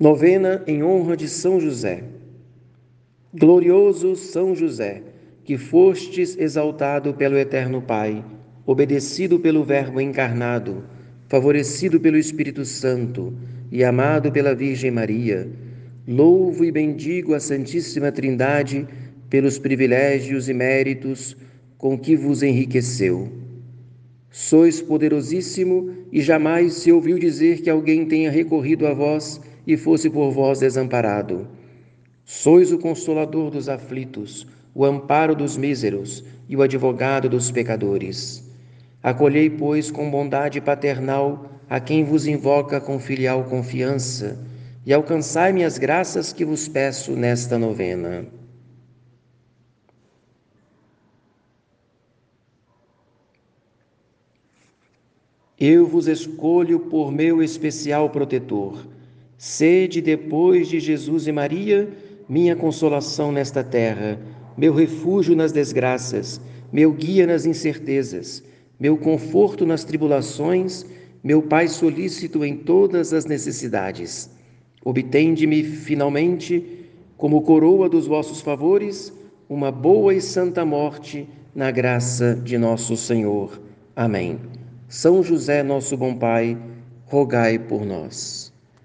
Novena em honra de São José. Glorioso São José, que fostes exaltado pelo Eterno Pai, obedecido pelo Verbo encarnado, favorecido pelo Espírito Santo e amado pela Virgem Maria, louvo e bendigo a Santíssima Trindade pelos privilégios e méritos com que vos enriqueceu. Sois poderosíssimo e jamais se ouviu dizer que alguém tenha recorrido a vós e fosse por vós desamparado. Sois o consolador dos aflitos, o amparo dos míseros e o advogado dos pecadores. Acolhei, pois, com bondade paternal a quem vos invoca com filial confiança e alcançai-me as graças que vos peço nesta novena. Eu vos escolho por meu especial protetor Sede, depois de Jesus e Maria, minha consolação nesta terra, meu refúgio nas desgraças, meu guia nas incertezas, meu conforto nas tribulações, meu Pai solícito em todas as necessidades. Obtende-me, finalmente, como coroa dos vossos favores, uma boa e santa morte na graça de nosso Senhor. Amém. São José, nosso bom Pai, rogai por nós.